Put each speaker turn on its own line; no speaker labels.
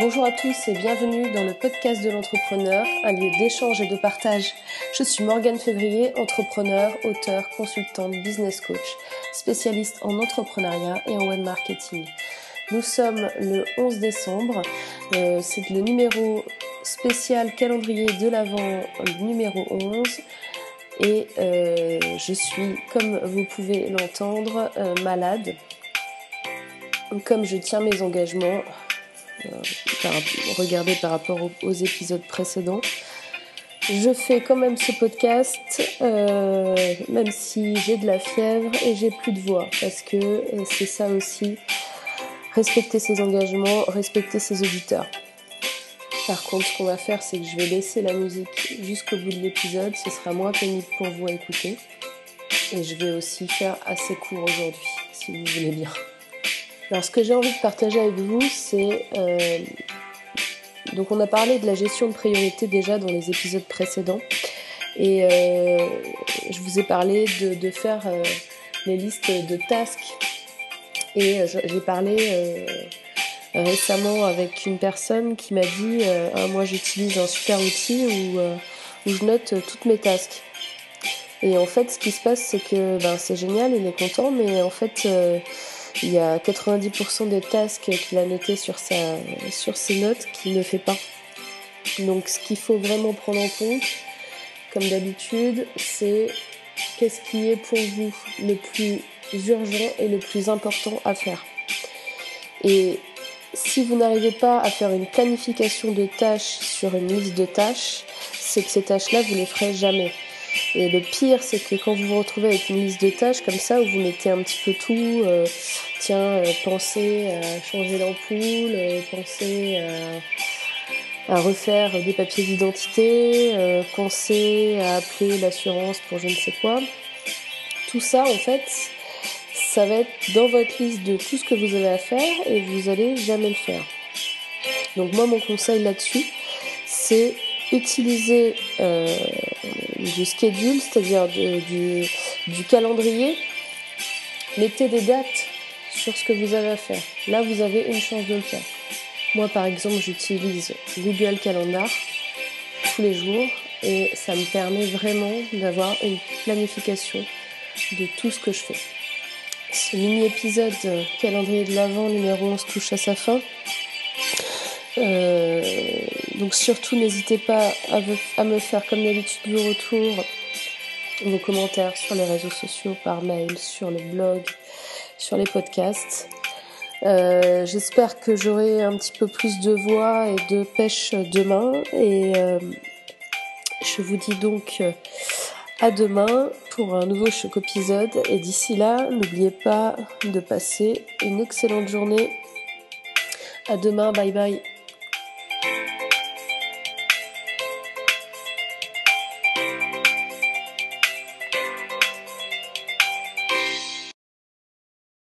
Bonjour à tous et bienvenue dans le podcast de l'entrepreneur, un lieu d'échange et de partage. Je suis Morgane Février, entrepreneur, auteur, consultante, business coach, spécialiste en entrepreneuriat et en web marketing. Nous sommes le 11 décembre, euh, c'est le numéro spécial calendrier de l'Avent numéro 11 et euh, je suis, comme vous pouvez l'entendre, euh, malade. Comme je tiens mes engagements, regardez par rapport aux, épisodes précédents, je fais quand même ce podcast, même si j'ai de la fièvre et j'ai plus de voix, parce que c'est ça aussi respecter ses engagements, respecter ses auditeurs. Par contre, ce qu'on va faire, c'est que je vais laisser la musique jusqu'au bout de l'épisode. Ce sera moins pénible pour vous à écouter. Et je vais aussi faire assez court aujourd'hui, si vous voulez bien. Alors, ce que j'ai envie de partager avec vous, c'est. Euh, donc, on a parlé de la gestion de priorité déjà dans les épisodes précédents. Et euh, je vous ai parlé de, faire euh, les listes de tasks et j'ai parlé récemment avec une personne qui m'a dit ah, moi j'utilise un super outil où, où, je note toutes mes tasks. Et en fait, ce qui se passe, c'est que ben, c'est génial, il est content, mais en fait, il y a 90% des tasks qu'il a notés sur, ses notes qu'il ne fait pas. Donc, ce qu'il faut vraiment prendre en compte, comme d'habitude, c'est qu'est-ce qui est pour vous le plus urgent et le plus important à faire. Et si vous n'arrivez pas à faire une planification de tâches sur une liste de tâches, c'est que ces tâches-là, vous ne les ferez jamais. Et le pire, c'est que quand vous vous retrouvez avec une liste de tâches comme ça, où vous mettez un petit peu tout, euh, tiens, euh, pensez à changer l'ampoule, euh, pensez à, refaire des papiers d'identité, pensez à appeler l'assurance pour je ne sais quoi. Tout ça, en fait, ça va être dans votre liste de tout ce que vous avez à faire et vous allez jamais le faire. Donc moi mon conseil là-dessus, c'est utiliser du schedule, c'est-à-dire du, calendrier. Mettez des dates sur ce que vous avez à faire. Là, vous avez une chance de le faire. Moi, par exemple, j'utilise Google Calendar tous les jours et ça me permet vraiment d'avoir une planification de tout ce que je fais. Ce mini-épisode euh, calendrier de l'Avent numéro 11 touche à sa fin. Euh, donc surtout n'hésitez pas à, me faire comme d'habitude vos retours, vos commentaires sur les réseaux sociaux, par mail, sur le blog, sur les podcasts. Euh, j'espère que j'aurai un petit peu plus de voix et de pêche demain et je vous dis donc à demain pour un nouveau choc épisode et d'ici là, n'oubliez pas de passer une excellente journée. À demain, bye bye.